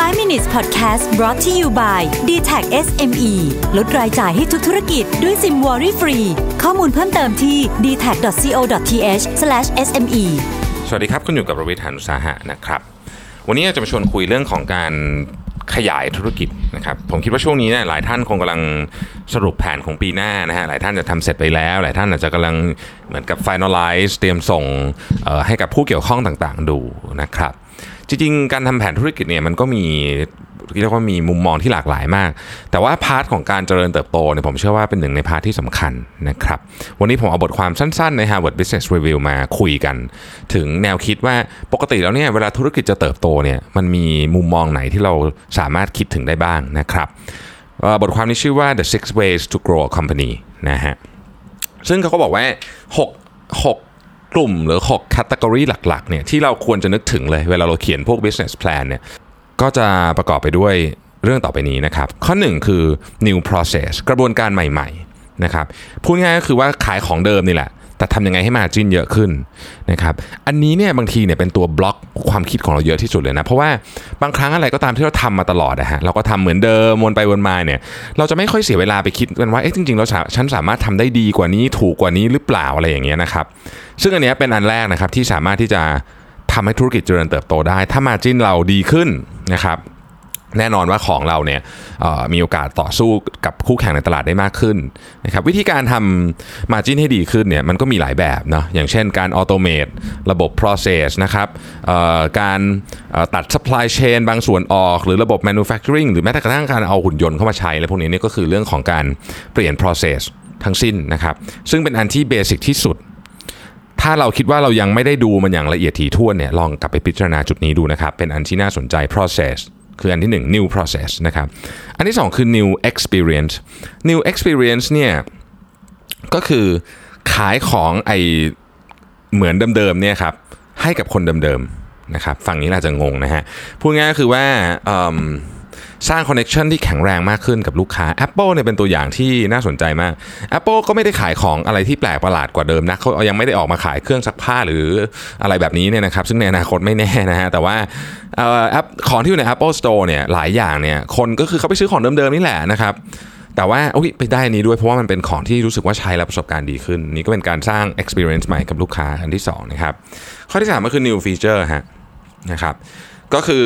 5 minutes podcast brought to you by d t a c SME ลดรายจ่ายให้ทุกธุรกิจด้วยซิมวอรี่ฟรี ข้อมูลเพิ่มเติมที่ d t a c c o t h s m e สวัสดีครับ คุณอยู่กับประวิทยานุสาหะนะครับ วันนี้จะมาชวนคุยเรื่องของการ ขยายธุรกิจนะครับผมคิดว่าช่วงนี้เนี่ยหลายท่านคงกำลังสรุปแผนของปีหน้านะฮะหลายท่านจะทำเสร็จไปแล้ว หลายท่านอาจจะกำลังเหมือนกับ finalize เตรียมส่งให้กับผู้เกี่ยวข้องต่างๆ ดูนะครับจริงๆ การทำแผนธุรกิจเนี่ยมันก็มี เรียกว่ามีมุมมองที่หลากหลายมาก แต่ว่า part ของการเจริญเติบโตเนี่ยผมเชื่อว่าเป็นหนึ่งใน part ที่สำคัญนะครับวันนี้ผมเอาบทความสั้นๆใน Harvard Business Review มาคุยกัน ถึงแนวคิดว่าปกติแล้วเนี่ยเวลาธุรกิจจะเติบโตเนี่ยมันมีมุมมองไหนที่เราสามารถคิดถึงได้บ้างนะครับบทความนี้ชื่อว่า The Six Ways to Grow a Company นะฮะซึ่งเขาก็บอกว่า 6 6กลุ่มหรือ 6 category หลักๆเนี่ยที่เราควรจะนึกถึงเลยเวลาเราเขียนพวก business plan เนี่ย ก็จะประกอบไปด้วยเรื่องต่อไปนี้นะครับ ข้อ 1 คือ new process กระบวนการใหม่ๆนะครับพูดง่ายก็คือว่าขายของเดิมนี่แหละ แต่ทำยังไงให้มาจิ้นเยอะขึ้นนะครับอันนี้เนี่ยบางทีเนี่ยเป็นตัวบล็อกความคิดของเราเยอะที่สุดเลยนะ เพราะว่าบางครั้งอะไรก็ตามที่เราทำมาตลอดนะฮะเราก็ทำเหมือนเดิมวนไปวนมาเนี่ยเราจะไม่ค่อยเสียเวลาไปคิดกันว่าเอ๊ะจริงๆเราฉันสามารถทำได้ดีกว่านี้ถูกกว่านี้หรือเปล่าอะไรอย่างเงี้ยนะครับซึ่งอันเนี้ยเป็นอันแรกนะครับที่สามารถที่จะ ทำให้ธุรกิจเจริญเติบโตได้ ถ้ามาจิ้นเราดีขึ้นนะครับแน่นอนว่าของเราเนี่ยมีโอกาสต่อสู้กับคู่แข่งในตลาดได้มากขึ้นนะครับวิธีการทำ margin ให้ดีขึ้นเนี่ยมันก็มีหลายแบบเนาะอย่างเช่นการ automate ระบบ process นะครับการตัด supply chain บางส่วนออก หรือระบบ manufacturing หรือแม้แต่กระทั่งการเอาหุ่นยนต์เข้ามาใช้อะไรพวกนี้นี่ก็คือเรื่องของการเปลี่ยน process ทั้งสิ้นนะครับซึ่งเป็นอันที่เบสิกที่สุด ถ้าเราคิดว่าเรายังไม่ได้ดูมันอย่างละเอียดถี่ถ้วนเนี่ยลองกลับไปพิจารณาจุดนี้ดูนะครับเป็นอันที่น่าสนใจ process คืออันที่ 1 new process นะครับ อันที่ 2 คือ new experience new experience เนี่ยก็คือขายของไอเหมือนเดิมๆเนี่ยครับให้กับคนเดิมๆนะครับฝั่งนี้อาจจะงงนะฮะพูดง่ายก็คือว่าเอิ่ม สร้าง connection ที่แข็งแรงมากขึ้นกับลูกค้า Apple เนี่ยเป็นตัวอย่างที่น่าสนใจมาก Apple ก็ไม่ได้ขายของอะไรที่แปลกประหลาดกว่าเดิมนะเขายังไม่ได้ออกมาขายเครื่องซักผ้าหรืออะไรแบบนี้เนี่ยนะครับซึ่งในอนาคตไม่แน่นะฮะแต่ว่าแอปของที่อยู่ใน Apple Store เนี่ยหลายอย่างเนี่ยคนก็คือเขาไปซื้อของเดิมๆนี่แหละนะครับแต่ว่าอุ๊ยไปได้นี้ด้วยเพราะว่ามันเป็นของที่รู้สึกว่าใช้แล้วประสบการณ์ดีขึ้น นี่ก็เป็นการสร้าง experience ใหม่กับลูกค้าอันที่สองนะครับข้อที่สามก็คือ new feature ฮะนะครับก็คือ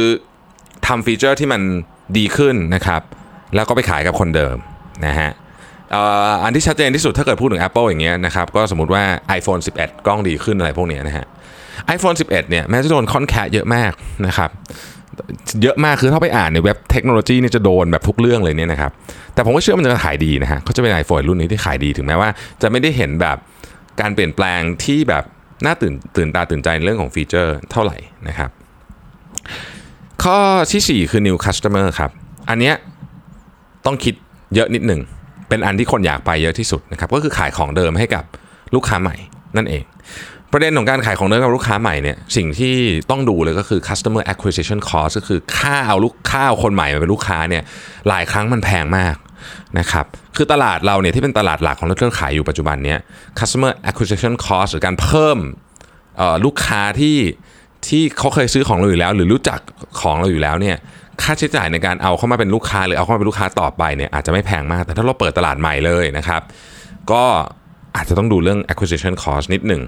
ทำฟีเจอร์ที่มัน ดีขึ้นนะครับ แล้วก็ไปขายกับคนเดิมนะฮะอันที่ชัดเจนที่สุดถ้าเกิดพูดถึง Apple อย่างเงี้ยนะครับก็สมมติว่า iPhone 11 กล้องดีขึ้นอะไรพวกเนี้ยนะฮะ iPhone 11 เนี่ยแม้จะโดนคอนแคเยอะมากนะครับเยอะมากคือถ้าไปอ่านในเว็บเทคโนโลยีนี่จะโดนแบบทุกเรื่องเลยเนี่ยนะครับแต่ผมก็เชื่อมันจะขายดีนะฮะเขาจะเป็น iPhone รุ่นนี้ที่ขายดีถึงแม้ว่า จะไม่ได้เห็นแบบการเปลี่ยนแปลงที่แบบน่าตื่นตื่นตาตื่นใจในเรื่องของฟีเจอร์เท่าไหร่นะครับ ข้อที่ 4 คือ new customer ครับ อันเนี้ยต้องคิดเยอะนิดหนึ่ง เป็นอันที่คนอยากไปเยอะที่สุดนะครับ ก็คือขายของเดิมให้กับลูกค้าใหม่นั่นเอง ประเด็นของการขายของเดิมกับลูกค้าใหม่เนี่ย สิ่งที่ต้องดูเลยก็คือ customer acquisition cost ก็คือค่าเอาลูกค่าเอาคนใหม่มาเป็นลูกค้าเนี่ย หลายครั้งมันแพงมากนะครับ คือตลาดเราเนี่ยที่เป็นตลาดหลักของเราที่เราขายอยู่ปัจจุบันเนี้ย customer acquisition cost หรือการเพิ่มลูกค้าที่ ที่เขาเคยซื้อของเราอยู่แล้ว หรือรู้จักของเราอยู่แล้วเนี่ยค่าใช้จ่ายในการเอาเข้ามาเป็นลูกค้าหรือเอาเข้ามาเป็นลูกค้าต่อไปเนี่ยอาจจะไม่แพงมาก แต่ถ้าเราเปิดตลาดใหม่เลยนะครับ ก็อาจจะต้องดูเรื่อง acquisition cost นิดหนึ่ง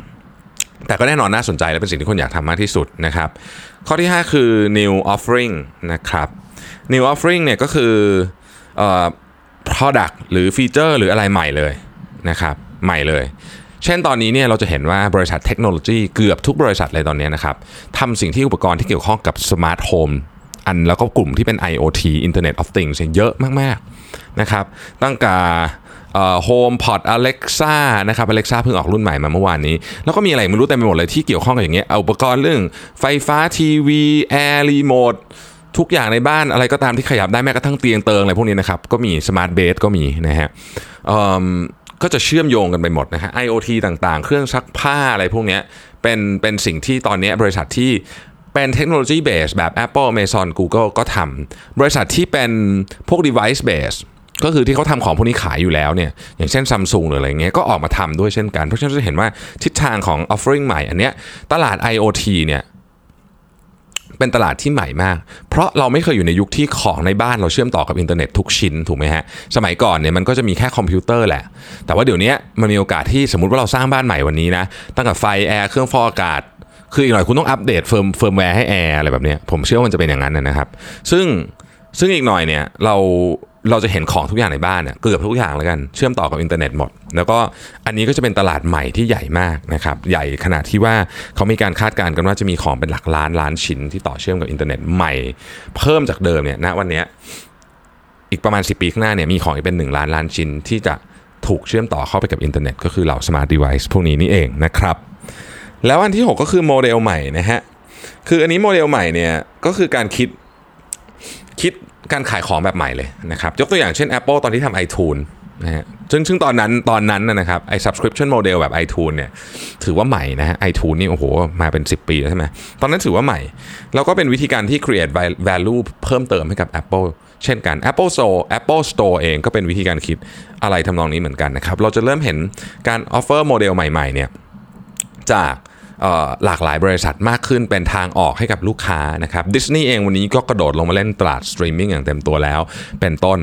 แต่ก็แน่นอนน่าสนใจและเป็นสิ่งที่คนอยากทำมากที่สุดนะครับ ข้อที่ 5 คือ new offering นะครับ new offering เนี่ยก็คือเออ product หรือ feature หรืออะไรใหม่เลยนะครับ ใหม่เลย เช่นตอนนี้เนี่ยเราจะเห็นว่าบริษัทเทคโนโลยีเกือบทุกบริษัทเลยตอนนี้นะครับทำสิ่งที่อุปกรณ์ที่เกี่ยวข้องกับ smart home อันแล้วก็กลุ่มที่เป็น IoT Internet of Things เยอะมากๆนะครับตั้งแต่ HomePod Alexa นะครับ Alexa เพิ่งออกรุ่นใหม่มาเมื่อวานนี้ แล้วก็มีอะไรไม่รู้เต็มไปหมดเลยที่เกี่ยวข้องกับอย่างเงี้ยอุปกรณ์เรื่องไฟฟ้าทีวีแอร์รีโมททุกอย่างในบ้านอะไรก็ตามที่ขยับได้แม้กระทั่งเตียงเติงอะไรพวกนี้นะครับ ก็มี smart bed ก็มีนะฮะอืม ก็จะเชื่อมโยงกันไปหมดนะฮะ IoT ต่างๆ เครื่องซักผ้าอะไรพวกนี้เป็นเป็นสิ่งที่ตอนนี้บริษัทที่เป็นเทคโนโลยี base แบบ Apple Amazon Google ก็ทำบริษัทที่เป็นพวก device base ก็คือที่เขาทำของพวกนี้ขายอยู่แล้วเนี่ยอย่างเช่น s a m s u n หรืออะไรเงี้ยก็ออกมาทำด้วยเช่นกัน เพราะฉะนั้นจะเห็นว่าทิศทางของ offering ใหม่อันเนี้ยตลาด IoT เนี่ย เป็นตลาดที่ใหม่มาก เพราะเราไม่เคยอยู่ในยุคที่ของในบ้านเราเชื่อมต่อกับอินเทอร์เน็ตทุกชิ้นถูกไหมฮะ สมัยก่อนเนี่ยมันก็จะมีแค่คอมพิวเตอร์แหละ แต่ว่าเดี๋ยวนี้มันมีโอกาสที่สมมติว่าเราสร้างบ้านใหม่วันนี้นะ ตั้งแต่ไฟแอร์เครื่องฟอกอากาศ คืออีกหน่อยคุณต้องอัปเดต firm firmware ให้แอร์อะไรแบบเนี้ยผมเชื่อว่ามันจะเป็นอย่างนั้นนะครับ ซึ่งซึ่งอีกหน่อยเนี่ยเรา เราจะเห็นของทุกอย่างในบ้านเนี่ยเกือบทุกอย่างแล้วกันเชื่อมต่อกับอินเทอร์เน็ตหมด แล้วก็อันนี้ก็จะเป็นตลาดใหม่ที่ใหญ่มากนะครับใหญ่ขนาดที่ว่าเขามีการคาดการณ์กันว่าจะมีของเป็นหลักล้านล้านชิ้นที่ต่อเชื่อมกับอินเทอร์เน็ตใหม่เพิ่มจากเดิมเนี่ยณวันนี้อีกประมาณ 10 ปีข้างหน้าเนี่ยมีของอีกเป็น 1 ล้านล้านชิ้นที่จะถูกเชื่อมต่อเข้าไปกับอินเทอร์เน็ตก็คือเหล่า smart device พวกนี้นี่เองนะครับแล้วอันที่ 6 ก็คือโมเดลใหม่นะฮะคืออันนี้โมเดลใหม่เนี่ยก็คือการคิดคิด การขายของแบบใหม่เลยนะครับ ยกตัวอย่างเช่น Apple ตอนที่ทำ iTunes นะฮะซึ่งซึ่งตอนนั้นตอนนั้นนะครับไอ้ subscription model แบบ iTunes เนี่ยถือว่าใหม่นะฮะ iTunes นี่โอ้โหมาเป็น 10 ปีแล้วใช่ไหมตอนนั้นถือว่าใหม่ แล้วก็เป็นวิธีการที่ create value เพิ่มเติมให้กับ Apple เช่นกัน Apple Store Apple Store เองก็เป็นวิธีการคิดอะไรทำนองนี้เหมือนกันนะครับ เราจะเริ่มเห็นการ offer โมเดลใหม่ๆเนี่ยจาก หลากหลายบริษัทมากขึ้นเป็นทางออกให้กับลูกค้านะครับดิสนีย์เองวันนี้ก็กระโดดลงมาเล่นตลาดสตรีมมิ่งอย่างเต็มตัวแล้วเป็นต้น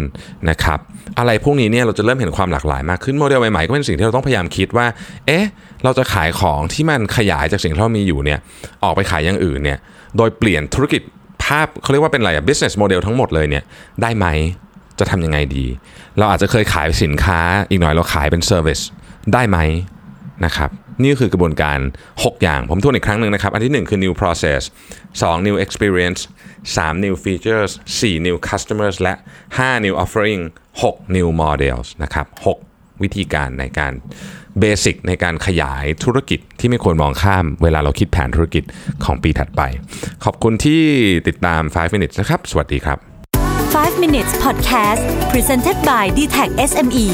นะครับอะไรพวกนี้เนี่ยเราจะเริ่มเห็นความหลากหลายมากขึ้นโมเดลใหม่ๆ ก็เป็นสิ่งที่เราต้องพยายามคิดว่า เอ๊ะเราจะขายของที่มันขยายจากสิ่งที่เรามีอยู่เนี่ยออกไปขายอย่างอื่นเนี่ยโดยเปลี่ยนธุรกิจภาพเขาเรียกว่าเป็นอะไรอะ business model ทั้งหมดเลยเนี่ยได้ไหมจะทำยังไงดี เราอาจจะเคยขายสินค้าอีกหน่อยเราขายเป็น service ได้ไหมนะครับ นี่คือกระบวนการ 6 อย่าง ผมทวนอีกครั้งหนึ่งนะครับ อันที่ 1 คือ new process 2 new experience 3 new features 4 new customers และ 5 new offering 6 new models นะครับ 6 วิธีการในการเบสิกในการขยายธุรกิจที่ไม่ควรมองข้ามเวลาเราคิดแผนธุรกิจของปีถัดไป ขอบคุณที่ติดตาม 5 minutes นะครับ สวัสดีครับ 5 minutes podcast presented by d t e c h SME